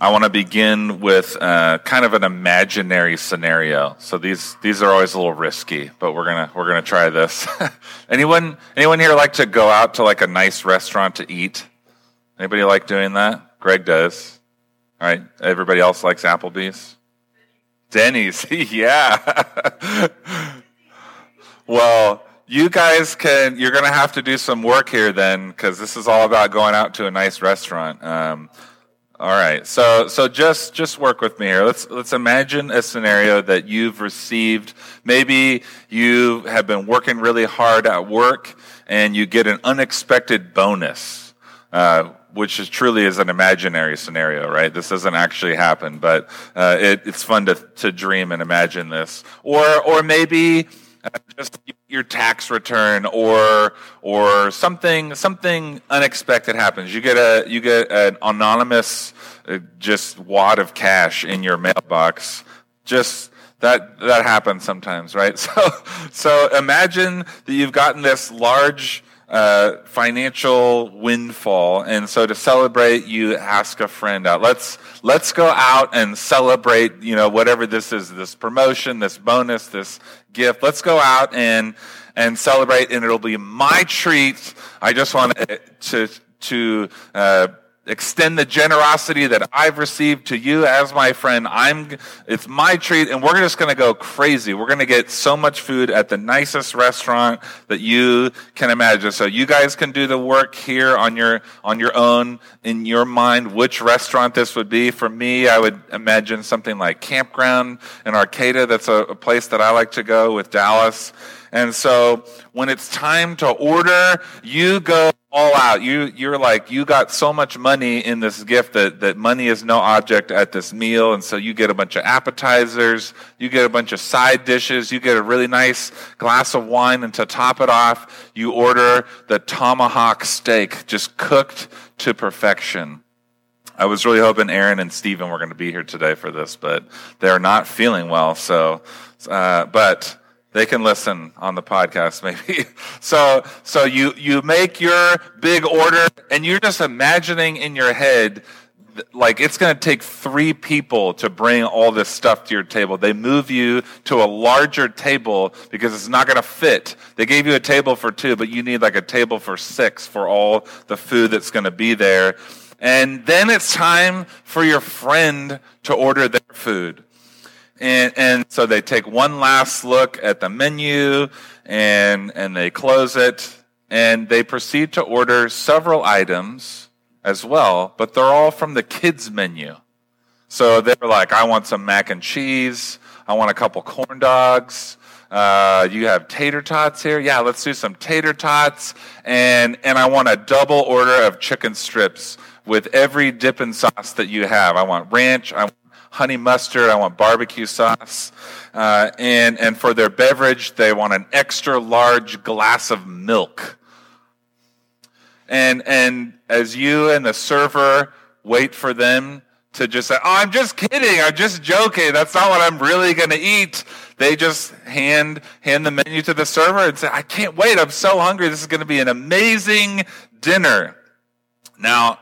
I want to begin with uh, kind of an imaginary scenario. So these these are always a little risky, but we're gonna we're gonna try this. anyone anyone here like to go out to like a nice restaurant to eat? Anybody like doing that? Greg does. All right. Everybody else likes Applebee's. Denny's, yeah. well, you guys can. You're to have to do some work here then, because this is all about going out to a nice restaurant. Um, all right. So so just just work with me here. Let's let's imagine a scenario that you've received. Maybe you have been working really hard at work and you get an unexpected bonus. Uh, which is truly is an imaginary scenario, right? This doesn't actually happen, but uh, it, it's fun to, to dream and imagine this. Or, or maybe uh, just your tax return or or something something unexpected happens. You get a you get an anonymous uh, just wad of cash in your mailbox. Just that that happens sometimes right? So so imagine that you've gotten this large uh, financial windfall, and so to celebrate, you ask a friend out. Let's let's go out and celebrate. You know, whatever this is, this promotion, this bonus, this gift. Let's go out and and celebrate, and it'll be my treat. I just want to to uh, extend the generosity that I've received to you as my friend. I'm, it's my treat and we're just going to go crazy. We're going to get so much food at the nicest restaurant that you can imagine. So you guys can do the work here on your, on your own in your mind, which restaurant this would be. For me, I would imagine something like Campground in Arcata. That's a, a place that I like to go with Dallas. And so when it's time to order, you go all out. You, you're like, you got so much money in this gift that, that money is no object at this meal. And so you get a bunch of appetizers, you get a bunch of side dishes, you get a really nice glass of wine. And to top it off, you order the tomahawk steak, just cooked to perfection. I was really hoping Aaron and Stephen were going to be here today for this, but they're not feeling well. So, uh, but they can listen on the podcast maybe. so, so you, you make your big order and you're just imagining in your head, like it's going to take three people to bring all this stuff to your table. They move you to a larger table because it's not going to fit. They gave you a table for two, but you need like a table for six for all the food that's going to be there. And then it's time for your friend to order their food. And, and so they take one last look at the menu and, and they close it and they proceed to order several items as well, but they're all from the kids menu. So they're like, I want some mac and cheese. I want a couple corn dogs. Uh, you have tater tots here. Yeah, let's do some tater tots. And, and I want a double order of chicken strips with every dip and sauce that you have. I want ranch. I want honey mustard. I want barbecue sauce. Uh, and, and for their beverage, they want an extra large glass of milk. And, and as you and the server wait for them to just say, Oh, I'm just kidding. I'm just joking. That's not what I'm really going to eat. They just hand, hand the menu to the server and say, I can't wait. I'm so hungry. This is going to be an amazing dinner. Now,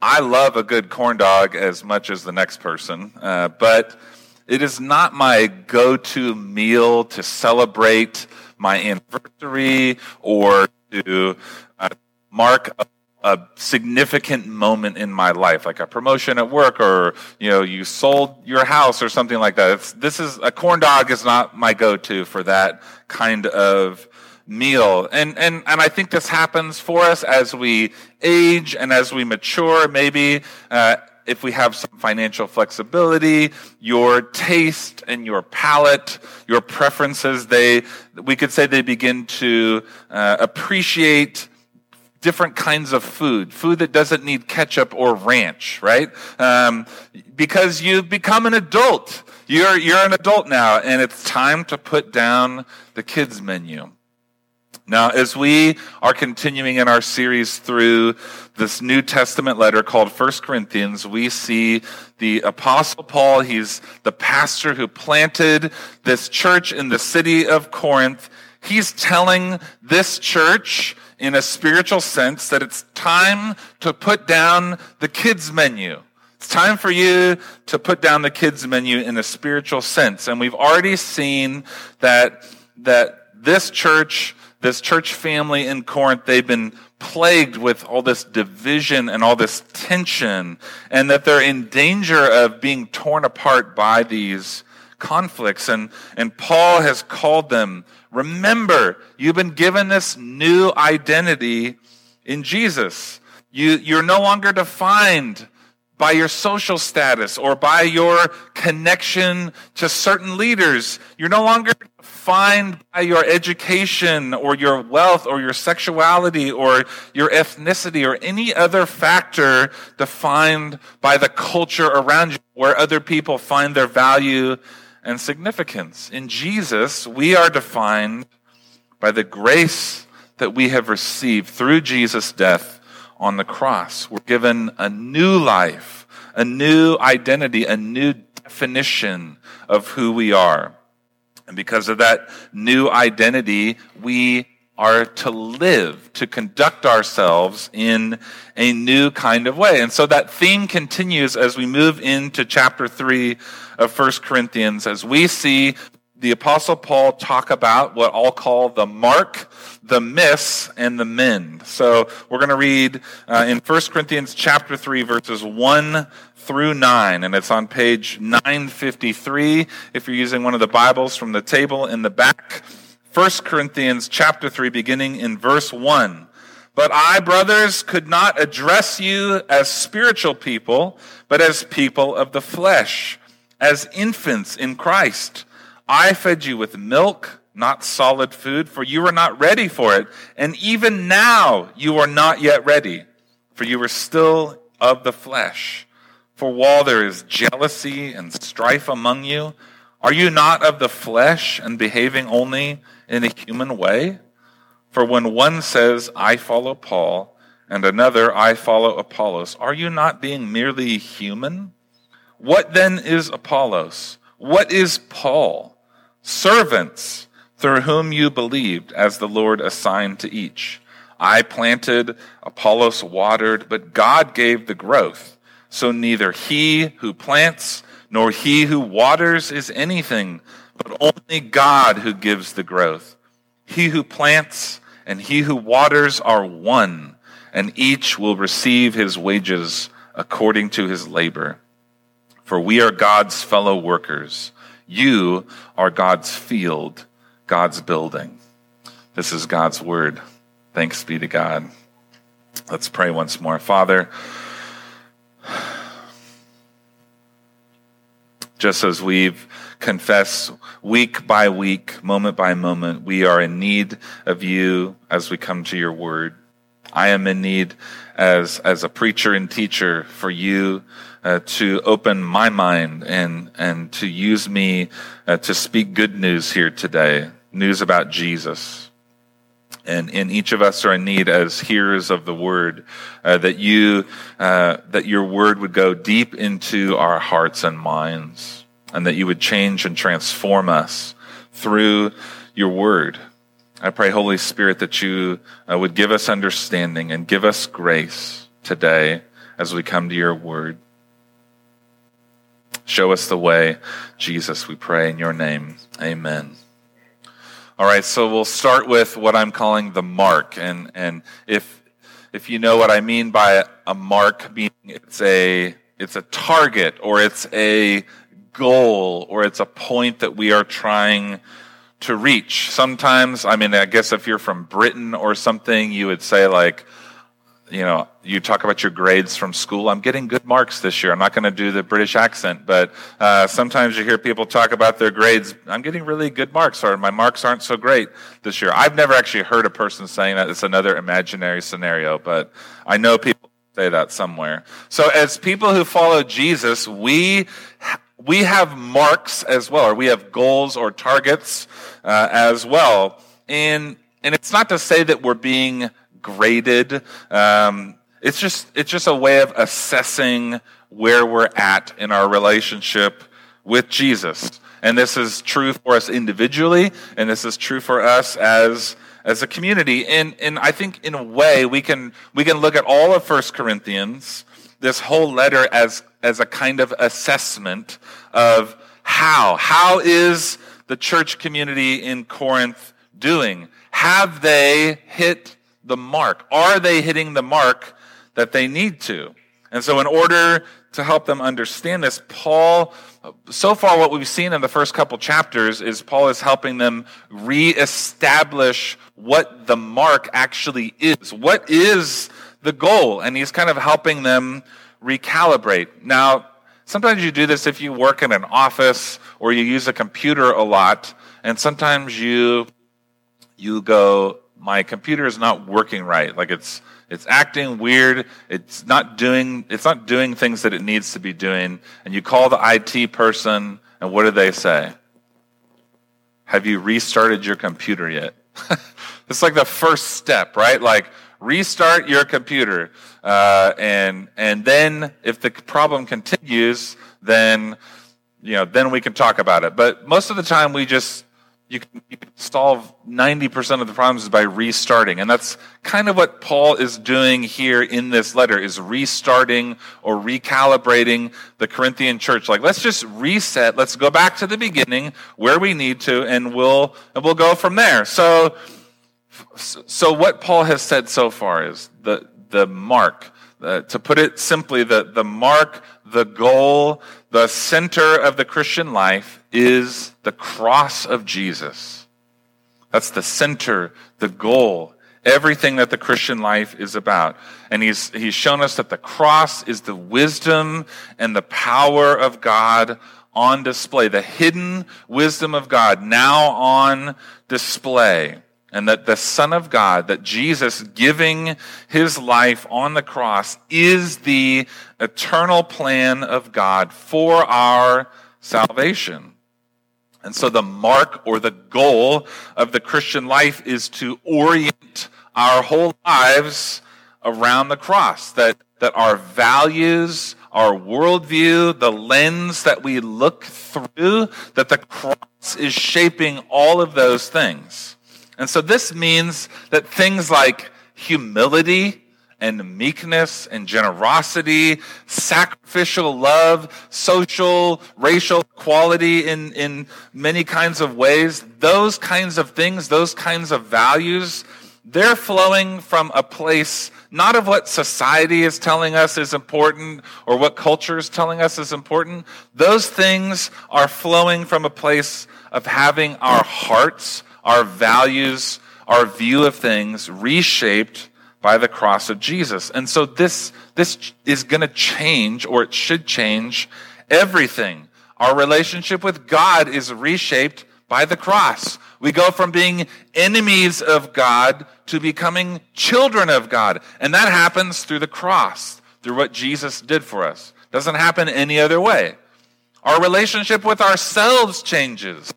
I love a good corn dog as much as the next person, uh, but it is not my go to meal to celebrate my anniversary or to uh, mark a, a, significant moment in my life, like a promotion at work or you know you sold your house or something like that. It's, this is a corn dog is not my go to for that kind of meal. And, and, and I think this happens for us as we age and as we mature. Maybe uh, if we have some financial flexibility, your taste and your palate, your preferences, they, we could say they begin to uh, appreciate different kinds of food, food that doesn't need ketchup or ranch, right? Um, because you've become an adult. You're, you're an adult now, and it's time to put down the kids' menu. Now, as we are continuing in our series through this New Testament letter called First Corinthians, we see the Apostle Paul. He's the pastor who planted this church in the city of Corinth. He's telling this church, in a spiritual sense, that it's time to put down the kids' menu. It's time for you to put down the kids menu in a spiritual sense. And we've already seen that, that this church, this church family in Corinth, they've been plagued with all this division and all this tension, and that they're in danger of being torn apart by these conflicts. And, and Paul has called them, remember, you've been given this new identity in Jesus. You, you're no longer defined by your social status or by your connection to certain leaders. You're no longer defined by your education or your wealth or your sexuality or your ethnicity or any other factor defined by the culture around you where other people find their value and significance. In Jesus, we are defined by the grace that we have received through Jesus' death on the cross. We're given a new life, a new identity, a new definition of who we are. And because of that new identity, we are to live, to conduct ourselves in a new kind of way. And so that theme continues as we move into chapter 3 of First Corinthians, as we see the Apostle Paul talk about what I'll call the mark, the miss, and the mend. So we're going to read uh, in 1 Corinthians chapter 3, verses 1 through 9, and it's on page 953 if you're using one of the Bibles from the table in the back. 1 Corinthians chapter 3, beginning in verse 1. But I, brothers, could not address you as spiritual people, but as people of the flesh, as infants in Christ. I fed you with milk, not solid food, for you were not ready for it. And even now you are not yet ready, for you are still of the flesh. For while there is jealousy and strife among you, are you not of the flesh and behaving only in a human way? For when one says, I follow Paul, and another, I follow Apollos, are you not being merely human? What then is Apollos? What is Paul? servants through whom you believed, as the Lord assigned to each. I planted, Apollos watered, but God gave the growth. So neither he who plants nor he who waters is anything, but only God who gives the growth. He who plants and he who waters are one, and each will receive his wages according to his labor. For we are God's fellow workers. You are God's field, God's building. This is God's word. Thanks be to God. Let's pray once more. Father, just as we've confessed week by week, moment by moment, we are in need of you as we come to your word. I am in need as, as a preacher and teacher for you uh, to open my mind and, and to use me uh, to speak good news here today, news about Jesus. And, and each of us are in need as hearers of the word, uh, that you, uh, that your word would go deep into our hearts and minds, and that you would change and transform us through your word. I pray, Holy Spirit, that you uh, would give us understanding and give us grace today as we come to your word. Show us the way, Jesus, we pray in your name. Amen. All right, so we'll start with what I'm calling the mark. And, and if, if you know what I mean by a mark, meaning it's a, it's a target or it's a goal or it's a point that we are trying to reach. Sometimes, I mean, I guess if you're from Britain or something, you would say like, you know, you talk about your grades from school. I'm getting good marks this year. I'm not going to do the British accent, but uh, sometimes you hear people talk about their grades. I'm getting really good marks, or my marks aren't so great this year. I've never actually heard a person saying that. It's another imaginary scenario, but I know people say that somewhere. So, as people who follow Jesus, we we have marks as well, or we have goals or targets uh, as well, and and it's not to say that we're being graded. Um, it's just it's just a way of assessing where we're at in our relationship with Jesus. And this is true for us individually, and this is true for us as as a community. And and I think in a way we can we can look at all of First Corinthians this whole letter as, as a kind of assessment of how. How is the church community in Corinth doing? Have they hit the mark? Are they hitting the mark that they need to? And so, in order to help them understand this, Paul, so far, what we've seen in the first couple chapters is Paul is helping them reestablish what the mark actually is. What is the goal? And he's kind of helping them recalibrate. Now, sometimes you do this if you work in an office or you use a computer a lot, and sometimes you you go, my computer is not working right. Like it's it's acting weird. It's not doing it's not doing things that it needs to be doing. And you call the IT person, and what do they say? Have you restarted your computer yet? it's like the first step, right? Like restart your computer, uh, and and then if the problem continues, then you know then we can talk about it. But most of the time, we just you can, solve 90% of the problems by restarting. And that's kind of what Paul is doing here in this letter is restarting or recalibrating the Corinthian church. Like, let's just reset. Let's go back to the beginning where we need to, and we'll, and we'll go from there. So, so what Paul has said so far is the, the mark, uh, to put it simply, the, the mark, the goal, the center of the Christian life is the cross of Jesus. That's the center, the goal, everything that the Christian life is about. And he's, he's shown us that the cross is the wisdom and the power of God on display, the hidden wisdom of God now on display and that the Son of God, that Jesus giving his life on the cross is the eternal plan of God for our salvation. And so the mark or the goal of the Christian life is to orient our whole lives around the cross, that, that our values, our worldview, the lens that we look through, that the cross is shaping all of those things. And so this means that things like humility and meekness and generosity, sacrificial love, social, racial equality in, in many kinds of ways, those kinds of things, those kinds of values, they're flowing from a place not of what society is telling us is important or what culture is telling us is important. Those things are flowing from a place of having our hearts our values, our view of things reshaped by the cross of Jesus. And so this, this is going to change, or it should change, everything. Our relationship with God is reshaped by the cross. We go from being enemies of God to becoming children of God. And that happens through the cross, through what Jesus did for us. Doesn't happen any other way. Our relationship with ourselves changes.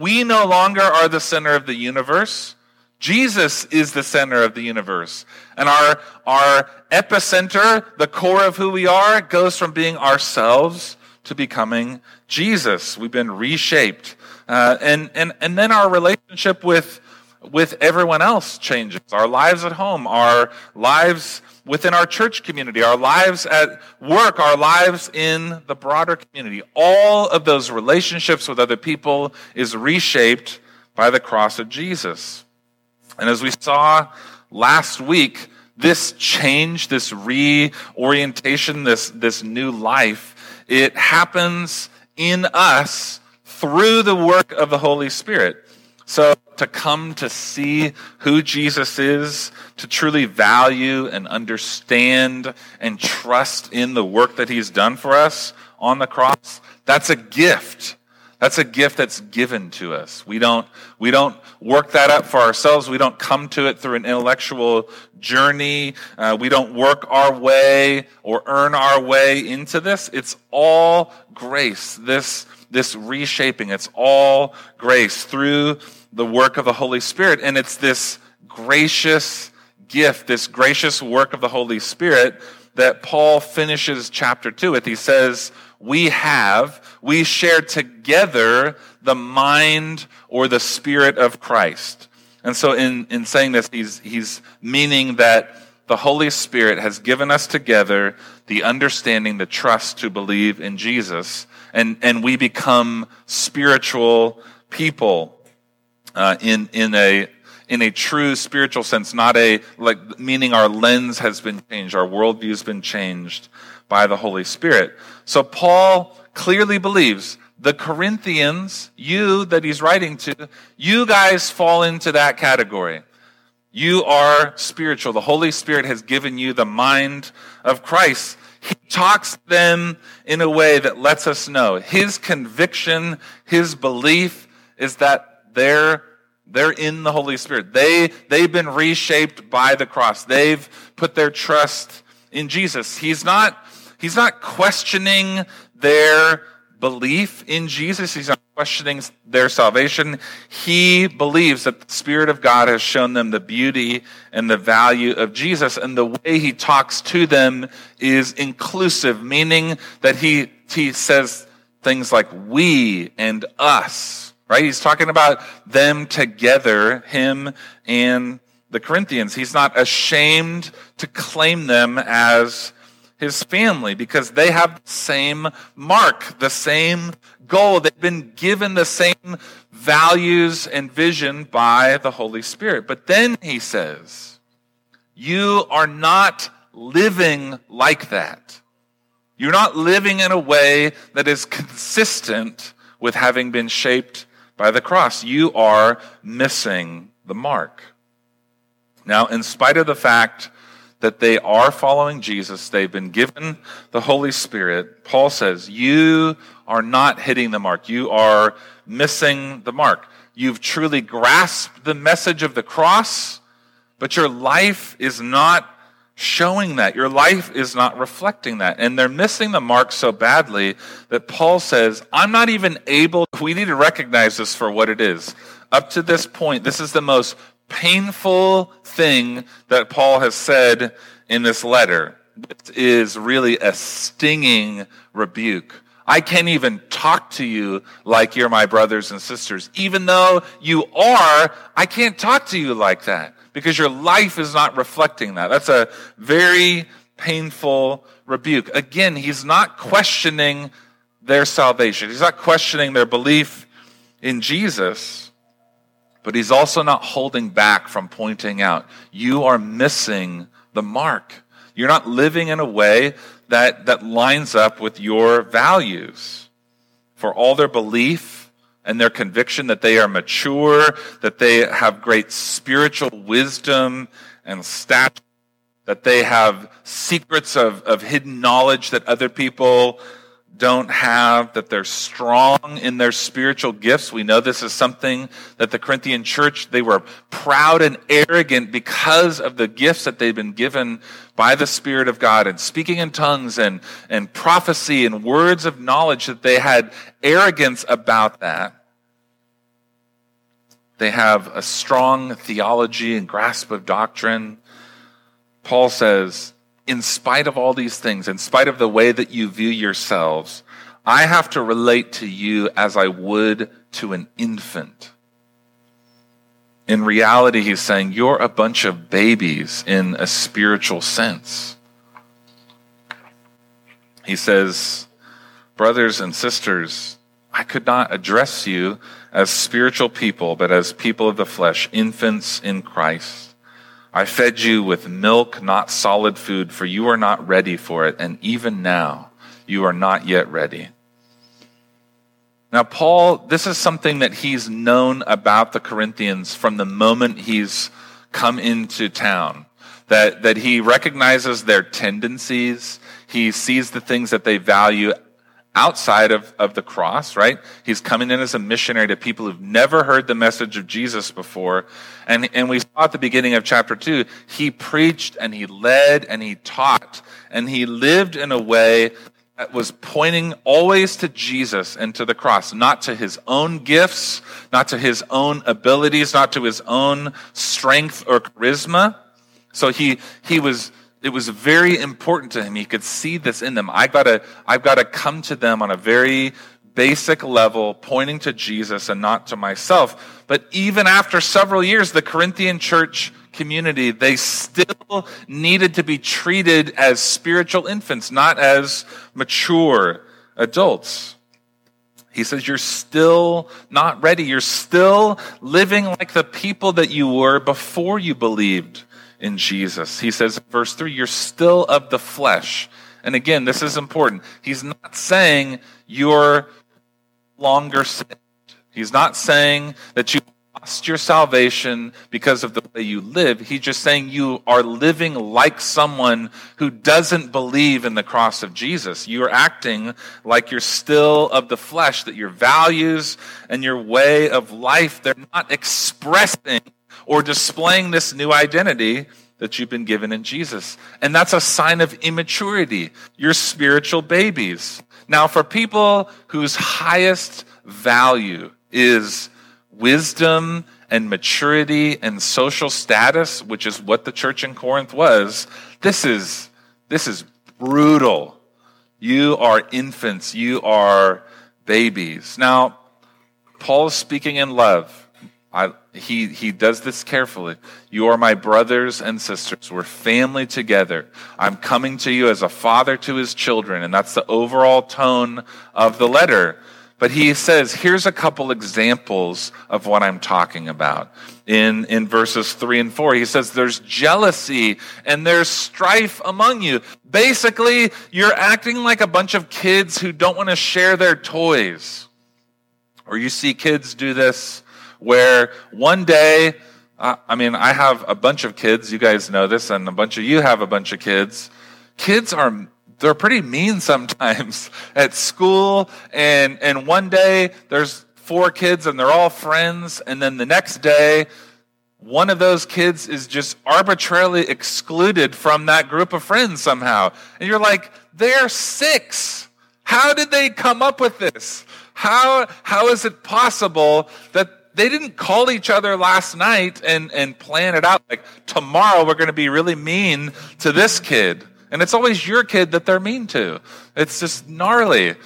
We no longer are the center of the universe. Jesus is the center of the universe. And our, our epicenter, the core of who we are, goes from being ourselves to becoming Jesus. We've been reshaped. Uh, and, and, and then our relationship with, with everyone else changes. Our lives at home, our lives within our church community, our lives at work, our lives in the broader community. All of those relationships with other people is reshaped by the cross of Jesus. And as we saw last week, this change, this reorientation, this, this new life, it happens in us through the work of the Holy Spirit. So to come to see who Jesus is, to truly value and understand and trust in the work that he's done for us on the cross, that's a gift. That's a gift that's given to us. We don't, we don't work that up for ourselves. We don't come to it through an intellectual journey. Uh, we don't work our way or earn our way into this. It's all grace. This, this reshaping. It's all grace through the work of the Holy Spirit. And it's this gracious gift, this gracious work of the Holy Spirit that Paul finishes chapter 2 with. He says, We have, we share together the mind or the spirit of Christ. And so in, in saying this, he's, he's meaning that the Holy Spirit has given us together the understanding, the trust to believe in Jesus, and, and we become spiritual people uh, in, in a in a true spiritual sense, not a like meaning our lens has been changed, our worldview has been changed by the Holy Spirit. So Paul clearly believes the Corinthians, you that he's writing to, you guys fall into that category. You are spiritual. The Holy Spirit has given you the mind of Christ. He talks to them in a way that lets us know his conviction, his belief is that they're they're in the Holy Spirit. They, they've been reshaped by the cross. They've put their trust in Jesus. He's not, he's not questioning their belief in Jesus. He's not questioning their salvation. He believes that the Spirit of God has shown them the beauty and the value of Jesus. And the way he talks to them is inclusive, meaning that he, he says things like we and us, right? He's talking about them together, him and the Corinthians. He's not ashamed to claim them as his family because they have the same mark, the same goal. They've been given the same values and vision by the Holy Spirit. But then he says, you are not living like that. You're not living in a way that is consistent with having been shaped by the cross. You are missing the mark. Now, in spite of the fact that they are following Jesus, they've been given the Holy Spirit, Paul says, You are not hitting the mark. You are missing the mark. You've truly grasped the message of the cross, but your life is not showing that. Your life is not reflecting that. And they're missing the mark so badly that Paul says, I'm not even able, we need to recognize this for what it is. Up to this point, this is the most painful thing that Paul has said in this letter. This is really a stinging rebuke. I can't even talk to you like you're my brothers and sisters. Even though you are, I can't talk to you like that because your life is not reflecting that. That's a very painful rebuke. Again, he's not questioning their salvation. He's not questioning their belief in Jesus. But he's also not holding back from pointing out, you are missing the mark. You're not living in a way that, that lines up with your values. For all their belief and their conviction that they are mature, that they have great spiritual wisdom and stature, that they have secrets of, of hidden knowledge that other people don't have, that they're strong in their spiritual gifts. We know this is something that the Corinthian church, they were proud and arrogant because of the gifts that they've been given by the Spirit of God and speaking in tongues and, and prophecy and words of knowledge that they had arrogance about that. They have a strong theology and grasp of doctrine. Paul says, in spite of all these things, in spite of the way that you view yourselves, I have to relate to you as I would to an infant. In reality, he's saying, You're a bunch of babies in a spiritual sense. He says, Brothers and sisters, I could not address you as spiritual people, but as people of the flesh, infants in Christ. I fed you with milk, not solid food, for you are not ready for it, and even now you are not yet ready. Now, Paul, this is something that he's known about the Corinthians from the moment he's come into town. That, that he recognizes their tendencies. He sees the things that they value outside of, of the cross, right? He's coming in as a missionary to people who've never heard the message of Jesus before. And, and we saw at the beginning of chapter two, he preached and he led and he taught and he lived in a way that was pointing always to Jesus and to the cross, not to his own gifts, not to his own abilities, not to his own strength or charisma. So he, he was, it was very important to him. He could see this in them. I gotta, I've got to come to them on a very basic level, pointing to Jesus and not to myself. But even after several years, the Corinthian church community, they still needed to be treated as spiritual infants, not as mature adults. He says, You're still not ready. You're still living like the people that you were before you believed in Jesus. He says, verse 3, You're still of the flesh. And again, this is important. He's not saying you're longer saved. He's not saying that you lost your salvation because of the way you live. He's just saying you are living like someone who doesn't believe in the cross of Jesus. You are acting like you're still of the flesh, that your values and your way of life, they're not expressing or displaying this new identity that you've been given in Jesus. And that's a sign of immaturity. You're spiritual babies. Now, for people whose highest value is wisdom and maturity and social status, which is what the church in Corinth was, this is, this is brutal. You are infants. You are babies. Now, Paul is speaking in love. I, he, he does this carefully. You are my brothers and sisters. We're family together. I'm coming to you as a father to his children. And that's the overall tone of the letter. But he says, here's a couple examples of what I'm talking about. In, in verses three and four, he says, there's jealousy and there's strife among you. Basically, you're acting like a bunch of kids who don't want to share their toys. Or you see kids do this where one day, I mean, I have a bunch of kids. You guys know this, and a bunch of you have a bunch of kids. Kids are they're pretty mean sometimes at school, and and one day there's four kids and they're all friends, and then the next day one of those kids is just arbitrarily excluded from that group of friends somehow. And you're like, they're six. How did they come up with this? How, how is it possible that they didn't call each other last night and, and plan it out like tomorrow we're going to be really mean to this kid. And it's always your kid that they're mean to. It's just gnarly.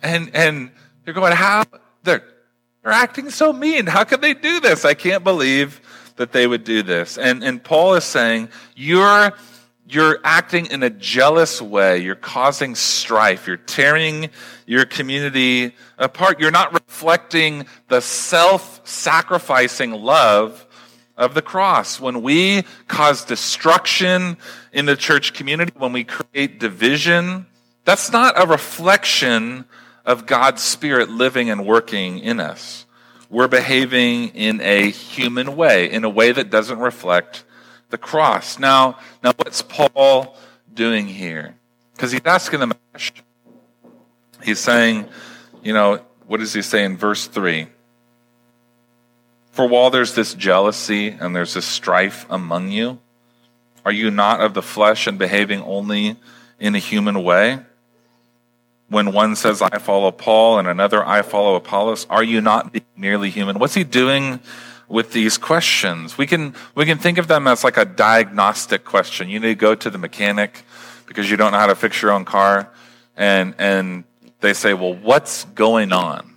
And, and you're going, how? They're, they're acting so mean. How could they do this? I can't believe that they would do this. And, and Paul is saying, you're, you're acting in a jealous way. You're causing strife. You're tearing your community apart. You're not reflecting the self sacrificing love of the cross. When we cause destruction in the church community, when we create division, that's not a reflection of God's Spirit living and working in us. We're behaving in a human way, in a way that doesn't reflect the cross. Now, now what's Paul doing here? Because he's asking them a question. He's saying, you know, what does he say in verse 3? For while there's this jealousy and there's this strife among you, are you not of the flesh and behaving only in a human way? When one says, I follow Paul, and another, I follow Apollos, are you not merely human? What's he doing with these questions. We can, we can think of them as like a diagnostic question. You need to go to the mechanic because you don't know how to fix your own car. And, and they say, well, what's going on?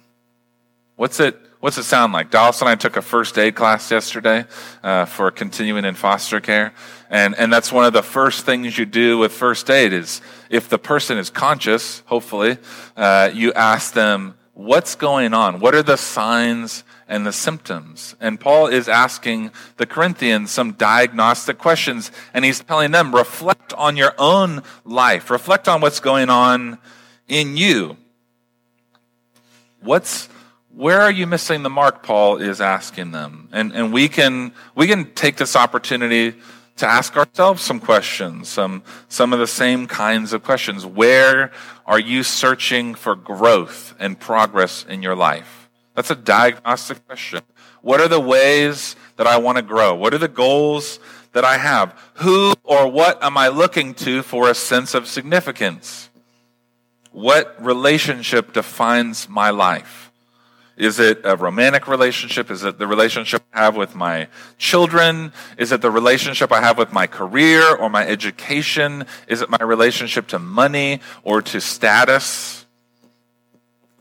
What's it, what's it sound like? Dallas and I took a first aid class yesterday uh, for continuing in foster care. And, and that's one of the first things you do with first aid is if the person is conscious, hopefully, uh, you ask them, what's going on? What are the signs and the symptoms. And Paul is asking the Corinthians some diagnostic questions, and he's telling them, reflect on your own life, reflect on what's going on in you. What's where are you missing the mark? Paul is asking them. And, and we can we can take this opportunity to ask ourselves some questions some some of the same kinds of questions. Where are you searching for growth and progress in your life that's a diagnostic question. What are the ways that I want to grow? What are the goals that I have? Who or what am I looking to for a sense of significance? What relationship defines my life? Is it a romantic relationship? Is it the relationship I have with my children? Is it the relationship I have with my career or my education? Is it my relationship to money or to status?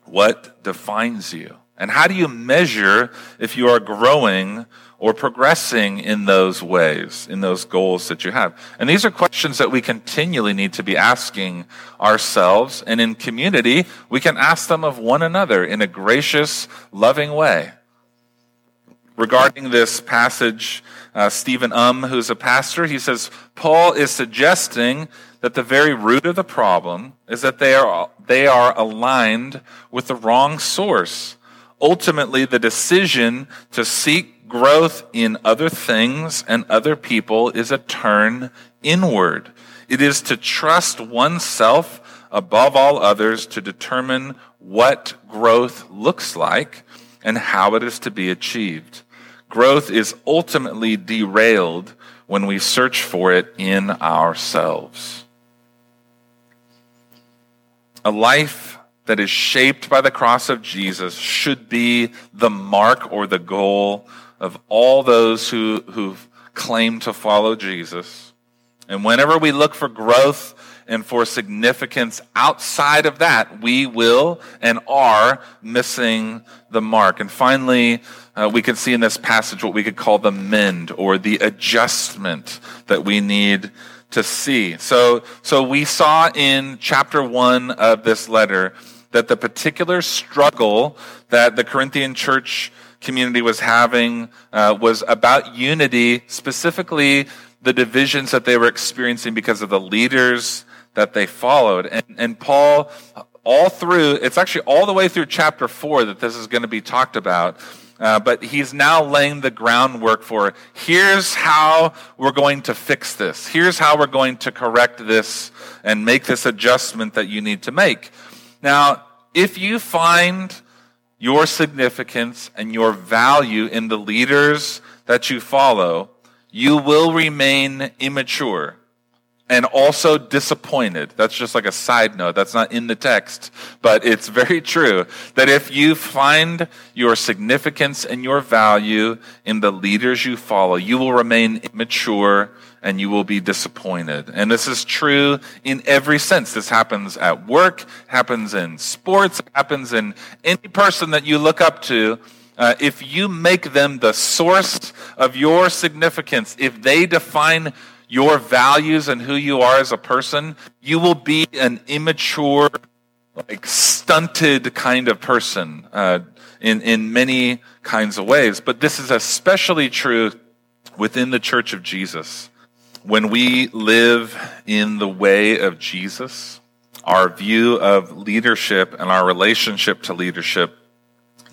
What defines you? And how do you measure if you are growing or progressing in those ways, in those goals that you have? And these are questions that we continually need to be asking ourselves. And in community, we can ask them of one another in a gracious, loving way. Regarding this passage, uh, Stephen Um, who's a pastor, he says, Paul is suggesting that the very root of the problem is that they are, they are aligned with the wrong source. Ultimately, the decision to seek growth in other things and other people is a turn inward. It is to trust oneself above all others to determine what growth looks like and how it is to be achieved. Growth is ultimately derailed when we search for it in ourselves. A life that is shaped by the cross of Jesus should be the mark or the goal of all those who, who've claimed to follow Jesus. And whenever we look for growth and for significance outside of that, we will and are missing the mark. And finally, uh, we can see in this passage what we could call the mend or the adjustment that we need to see. So, so we saw in chapter one of this letter that the particular struggle that the Corinthian church community was having uh, was about unity, specifically the divisions that they were experiencing because of the leaders that they followed. And, and Paul, all through, it's actually all the way through chapter four that this is going to be talked about. Uh, but he's now laying the groundwork for here's how we're going to fix this. Here's how we're going to correct this and make this adjustment that you need to make. Now, if you find your significance and your value in the leaders that you follow, you will remain immature and also disappointed. That's just like a side note. That's not in the text, but it's very true that if you find your significance and your value in the leaders you follow, you will remain immature and you will be disappointed. And this is true in every sense. This happens at work, happens in sports, happens in any person that you look up to. Uh, if you make them the source of your significance, if they define your values and who you are as a person, you will be an immature, like stunted kind of person uh, in in many kinds of ways. But this is especially true within the Church of Jesus when we live in the way of Jesus, our view of leadership and our relationship to leadership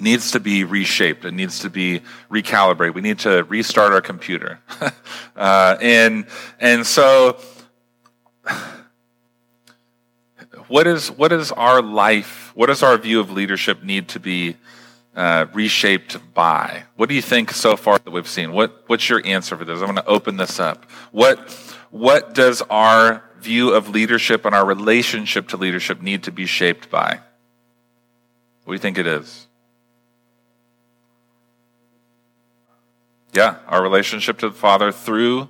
needs to be reshaped. It needs to be recalibrated. We need to restart our computer. uh, and, and so, what is, what is our life, what does our view of leadership need to be uh, reshaped by? What do you think so far that we've seen? What, what's your answer for this? I'm going to open this up. What, what does our view of leadership and our relationship to leadership need to be shaped by? What do you think it is? Yeah, our relationship to the Father through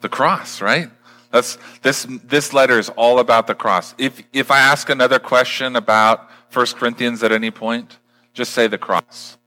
the cross, right? That's this this letter is all about the cross. If if I ask another question about 1 Corinthians at any point, just say the cross.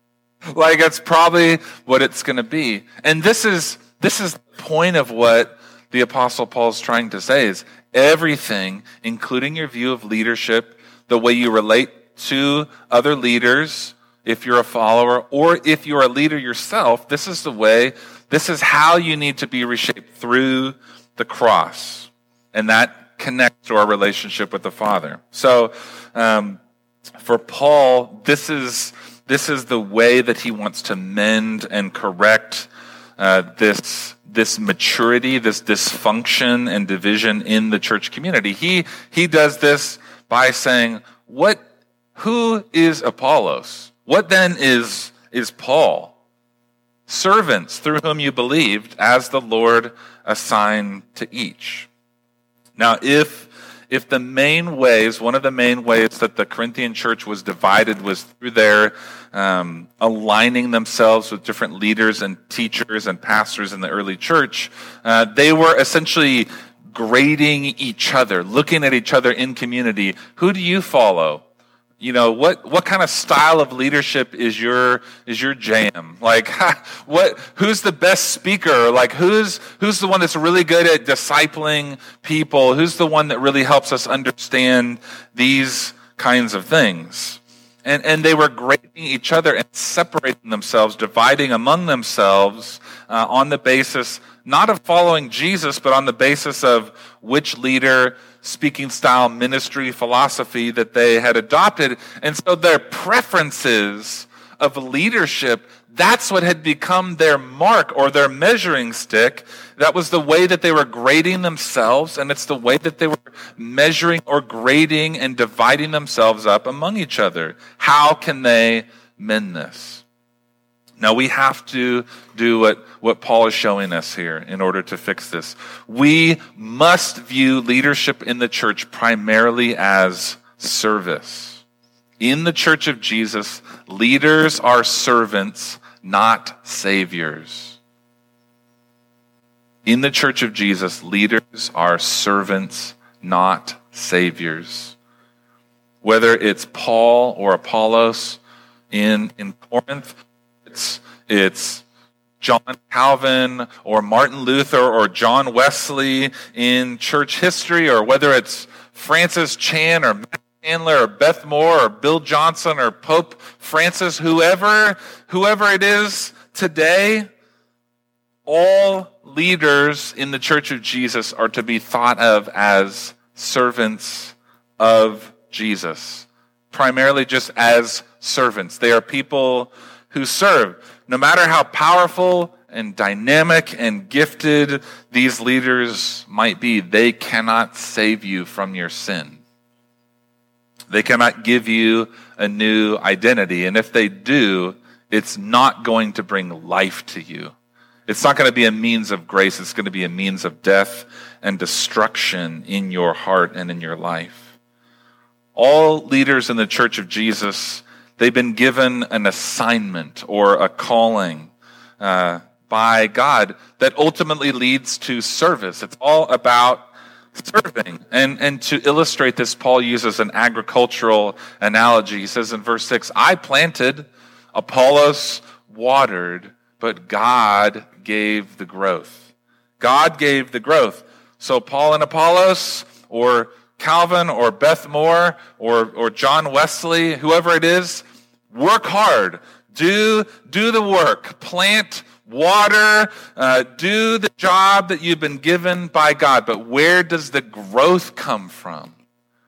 Like it's probably what it's going to be. And this is this is the point of what the apostle Paul's trying to say is everything, including your view of leadership, the way you relate to other leaders, if you're a follower, or if you're a leader yourself, this is the way, this is how you need to be reshaped through the cross. And that connects to our relationship with the Father. So, um, for Paul, this is, this is the way that he wants to mend and correct uh, this, this maturity, this dysfunction and division in the church community. He, he does this by saying, what, who is Apollos? What then is, is Paul? Servants through whom you believed as the Lord assigned to each. Now, if if the main ways, one of the main ways that the Corinthian church was divided was through their um, aligning themselves with different leaders and teachers and pastors in the early church, uh, they were essentially grading each other, looking at each other in community. Who do you follow? You know what what kind of style of leadership is your is your jam? Like what who's the best speaker? Like who's who's the one that's really good at discipling people? Who's the one that really helps us understand these kinds of things? And and they were grading each other and separating themselves dividing among themselves uh, on the basis not of following Jesus but on the basis of which leader speaking style ministry philosophy that they had adopted. And so their preferences of leadership, that's what had become their mark or their measuring stick. That was the way that they were grading themselves, and it's the way that they were measuring or grading and dividing themselves up among each other. How can they mend this? Now we have to do what, what Paul is showing us here in order to fix this. We must view leadership in the church primarily as service. In the church of Jesus, leaders are servants, not saviors. In the church of Jesus, leaders are servants, not saviors. Whether it's Paul or Apollos in, in Corinth, it's, it's John Calvin or Martin Luther or John Wesley in church history, or whether it's Francis Chan or Matt Chandler or Beth Moore or Bill Johnson or Pope Francis, whoever, whoever it is today, all leaders in the Church of Jesus are to be thought of as servants of Jesus, primarily just as servants. They are people who serve. No matter how powerful and dynamic and gifted these leaders might be, they cannot save you from your sin. They cannot give you a new identity. And if they do, it's not going to bring life to you. It's not going to be a means of grace. It's going to be a means of death and destruction in your heart and in your life. All leaders in the church of Jesus They've been given an assignment or a calling uh, by God that ultimately leads to service. It's all about serving. And, and to illustrate this, Paul uses an agricultural analogy. He says in verse 6 I planted, Apollos watered, but God gave the growth. God gave the growth. So Paul and Apollos, or Calvin or Beth Moore or, or John Wesley, whoever it is, work hard. Do, do the work. Plant, water, uh, do the job that you've been given by God. But where does the growth come from?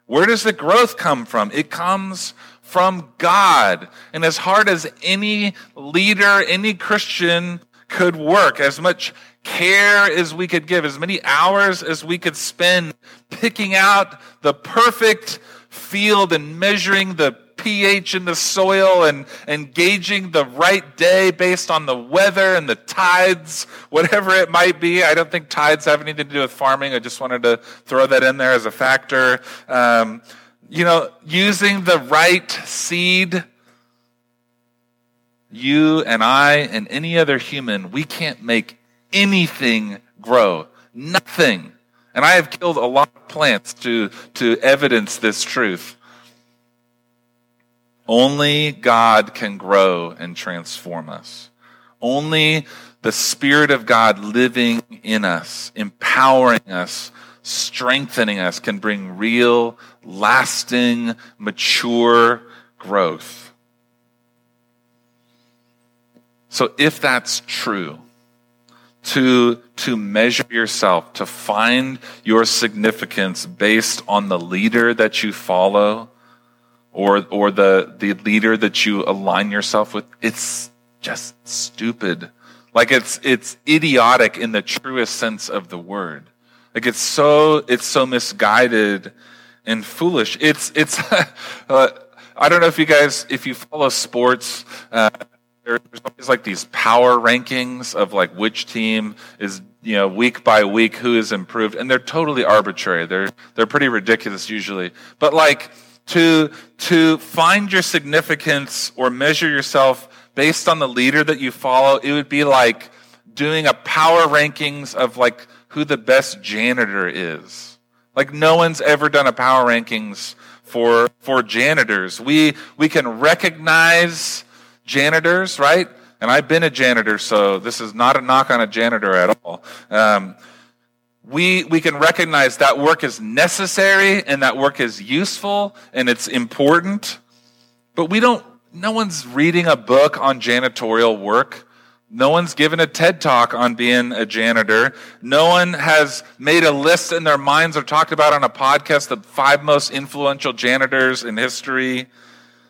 Where does the growth come from? It comes from God. And as hard as any leader, any Christian could work, as much care as we could give, as many hours as we could spend picking out the perfect field and measuring the pH in the soil and, and gauging the right day based on the weather and the tides, whatever it might be. I don't think tides have anything to do with farming. I just wanted to throw that in there as a factor. Um, you know, using the right seed you and I and any other human, we can't make anything grow. Nothing. And I have killed a lot of plants to, to evidence this truth. Only God can grow and transform us. Only the Spirit of God living in us, empowering us, strengthening us, can bring real, lasting, mature growth. So, if that's true, to, to measure yourself, to find your significance based on the leader that you follow or, or the, the leader that you align yourself with, it's just stupid. Like it's, it's idiotic in the truest sense of the word. Like it's so, it's so misguided and foolish. It's, it's, uh, I don't know if you guys, if you follow sports, uh, there's always like these power rankings of like which team is you know week by week who is improved and they're totally arbitrary they're they're pretty ridiculous usually but like to to find your significance or measure yourself based on the leader that you follow it would be like doing a power rankings of like who the best janitor is like no one's ever done a power rankings for, for janitors. We, we can recognize janitors, right? And I've been a janitor, so this is not a knock on a janitor at all. Um, we, we can recognize that work is necessary and that work is useful and it's important, but we don't, no one's reading a book on janitorial work. No one's given a TED talk on being a janitor. No one has made a list in their minds or talked about on a podcast the five most influential janitors in history.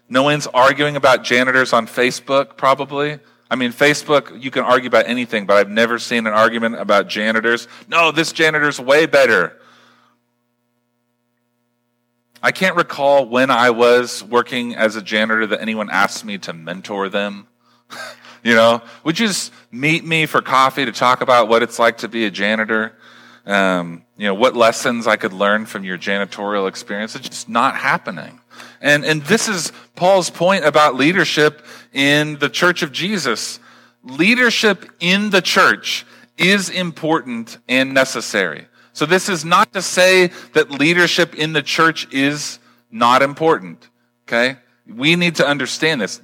No one's arguing about janitors on Facebook, probably. I mean, Facebook, you can argue about anything, but I've never seen an argument about janitors. No, this janitor's way better. I can't recall when I was working as a janitor that anyone asked me to mentor them. you know, would you just meet me for coffee to talk about what it's like to be a janitor? Um, you know, what lessons I could learn from your janitorial experience? It's just not happening. And, and this is Paul's point about leadership in the church of Jesus. Leadership in the church is important and necessary. So this is not to say that leadership in the church is not important. Okay? We need to understand this.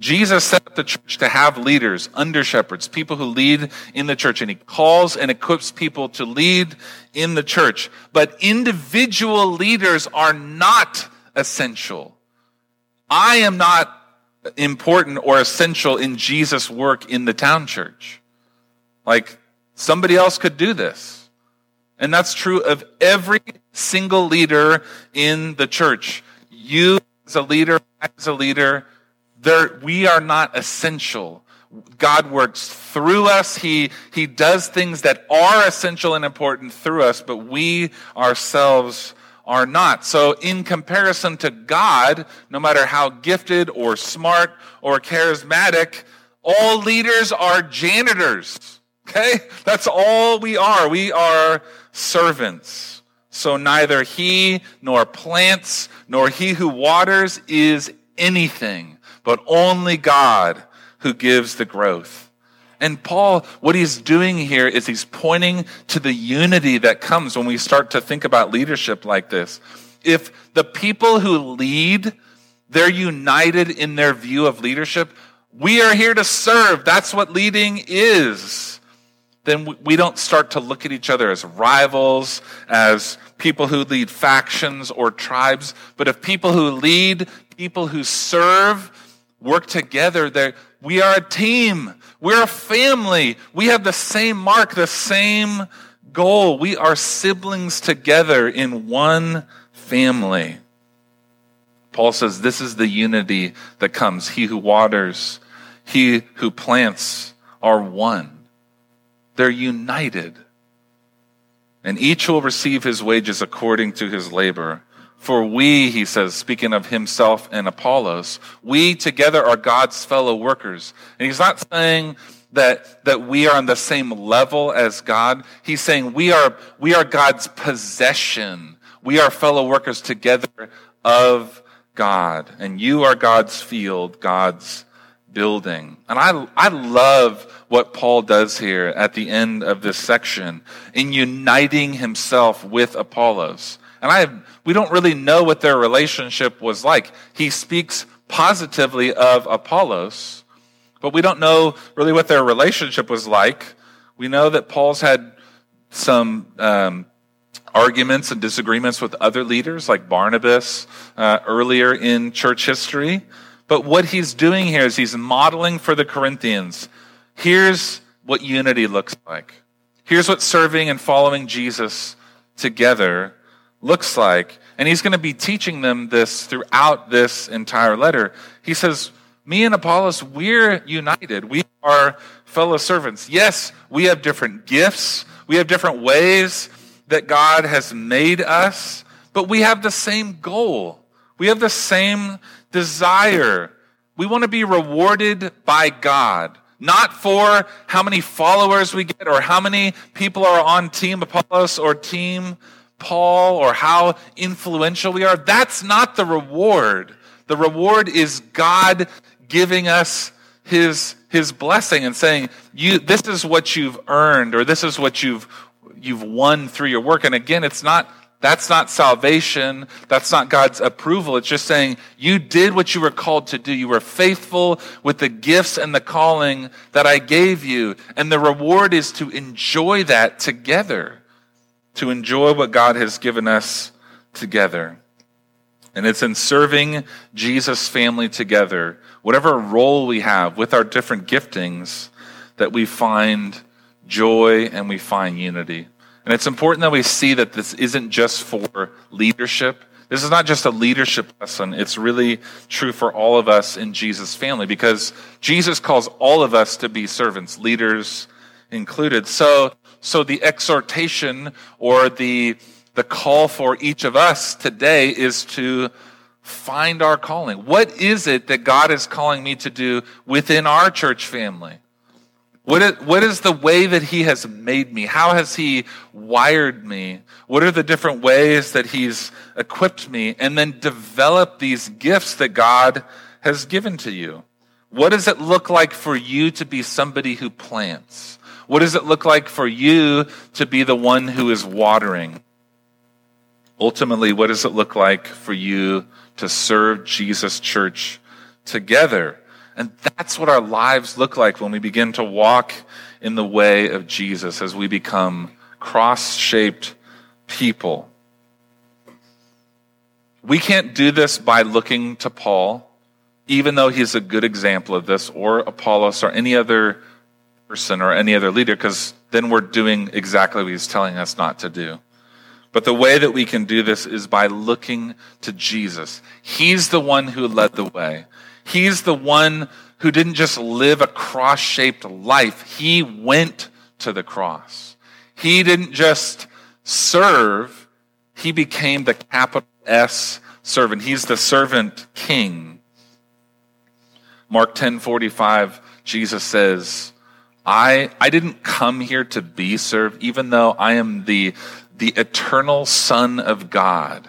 Jesus set up the church to have leaders, under shepherds, people who lead in the church, and he calls and equips people to lead in the church. But individual leaders are not essential. I am not important or essential in Jesus' work in the town church. Like somebody else could do this. And that's true of every single leader in the church. You as a leader, as a leader, there, we are not essential. God works through us. He, he does things that are essential and important through us, but we ourselves are not. So in comparison to God, no matter how gifted or smart or charismatic, all leaders are janitors. Okay? That's all we are. We are servants. So neither he nor plants nor he who waters is anything, but only God who gives the growth. And Paul, what he's doing here is he's pointing to the unity that comes when we start to think about leadership like this. If the people who lead, they're united in their view of leadership, we are here to serve. That's what leading is. Then we don't start to look at each other as rivals, as people who lead factions or tribes. But if people who lead, people who serve, work together, we are a team. We're a family. We have the same mark, the same goal. We are siblings together in one family. Paul says this is the unity that comes. He who waters, he who plants are one. They're united. And each will receive his wages according to his labor. For we, he says, speaking of himself and Apollos, we together are God's fellow workers. And he's not saying that, that we are on the same level as God. He's saying we are, we are God's possession. We are fellow workers together of God. And you are God's field, God's building. And I, I love what Paul does here at the end of this section in uniting himself with Apollos. And I, we don't really know what their relationship was like. He speaks positively of Apollos, but we don't know really what their relationship was like. We know that Paul's had some um, arguments and disagreements with other leaders like Barnabas uh, earlier in church history. But what he's doing here is he's modeling for the Corinthians. Here's what unity looks like. Here's what serving and following Jesus together looks like. And he's going to be teaching them this throughout this entire letter. He says, Me and Apollos, we're united. We are fellow servants. Yes, we have different gifts, we have different ways that God has made us, but we have the same goal. We have the same desire. We want to be rewarded by God not for how many followers we get or how many people are on Team Apollos or Team Paul or how influential we are. That's not the reward. The reward is God giving us his, his blessing and saying, you, this is what you've earned or this is what you've, you've won through your work. And again, it's not that's not salvation. That's not God's approval. It's just saying you did what you were called to do. You were faithful with the gifts and the calling that I gave you. And the reward is to enjoy that together, to enjoy what God has given us together. And it's in serving Jesus' family together, whatever role we have with our different giftings, that we find joy and we find unity. And it's important that we see that this isn't just for leadership. This is not just a leadership lesson. It's really true for all of us in Jesus' family because Jesus calls all of us to be servants, leaders included. So, so the exhortation or the, the call for each of us today is to find our calling. What is it that God is calling me to do within our church family? What is, what is the way that He has made me? How has He wired me? What are the different ways that He's equipped me? And then develop these gifts that God has given to you. What does it look like for you to be somebody who plants? What does it look like for you to be the one who is watering? Ultimately, what does it look like for you to serve Jesus' church together? And that's what our lives look like when we begin to walk in the way of Jesus as we become cross shaped people. We can't do this by looking to Paul, even though he's a good example of this, or Apollos, or any other person or any other leader, because then we're doing exactly what he's telling us not to do. But the way that we can do this is by looking to Jesus. He's the one who led the way. He's the one who didn't just live a cross shaped life, he went to the cross. He didn't just serve, he became the capital S servant. He's the servant king. Mark 10 45, Jesus says, I, I didn't come here to be served, even though I am the, the eternal Son of God.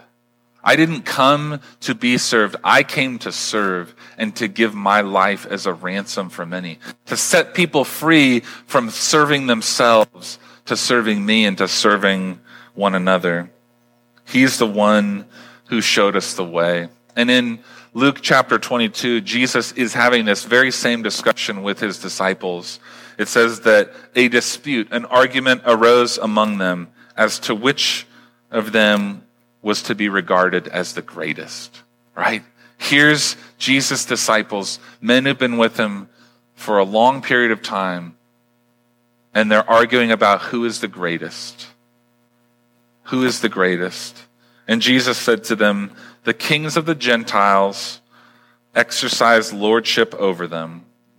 I didn't come to be served. I came to serve and to give my life as a ransom for many, to set people free from serving themselves to serving me and to serving one another. He's the one who showed us the way. And in Luke chapter 22, Jesus is having this very same discussion with his disciples. It says that a dispute, an argument arose among them as to which of them was to be regarded as the greatest, right? Here's Jesus' disciples, men who've been with him for a long period of time, and they're arguing about who is the greatest. Who is the greatest? And Jesus said to them, The kings of the Gentiles exercise lordship over them,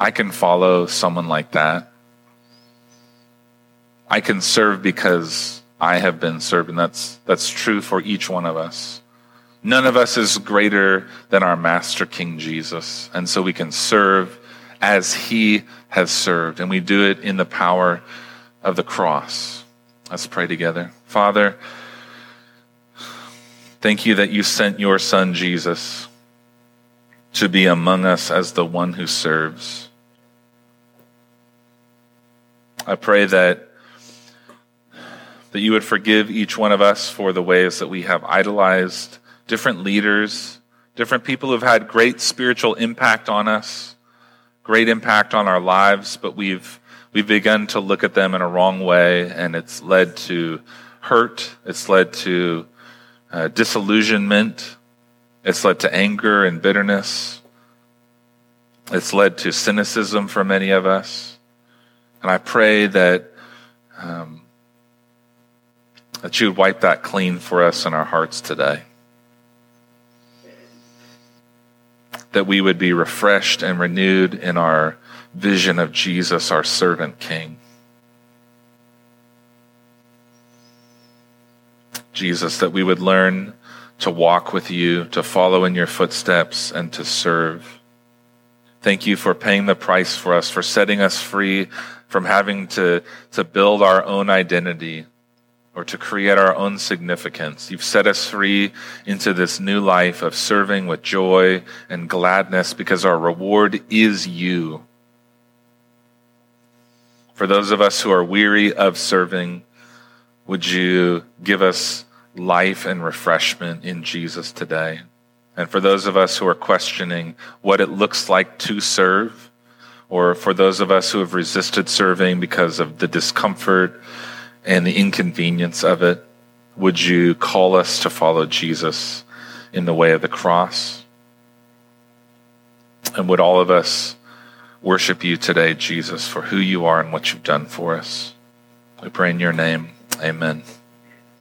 I can follow someone like that. I can serve because I have been served, and that's, that's true for each one of us. None of us is greater than our Master King Jesus, and so we can serve as he has served, and we do it in the power of the cross. Let's pray together. Father, thank you that you sent your Son Jesus to be among us as the one who serves. I pray that that you would forgive each one of us for the ways that we have idolized different leaders, different people who've had great spiritual impact on us, great impact on our lives, but we've we've begun to look at them in a wrong way, and it's led to hurt. It's led to uh, disillusionment. It's led to anger and bitterness. It's led to cynicism for many of us. And I pray that um, that you would wipe that clean for us in our hearts today. That we would be refreshed and renewed in our vision of Jesus, our servant king. Jesus, that we would learn to walk with you, to follow in your footsteps, and to serve. Thank you for paying the price for us, for setting us free from having to, to build our own identity or to create our own significance. You've set us free into this new life of serving with joy and gladness because our reward is you. For those of us who are weary of serving, would you give us life and refreshment in Jesus today? And for those of us who are questioning what it looks like to serve, or for those of us who have resisted serving because of the discomfort and the inconvenience of it, would you call us to follow Jesus in the way of the cross? And would all of us worship you today, Jesus, for who you are and what you've done for us? We pray in your name. Amen.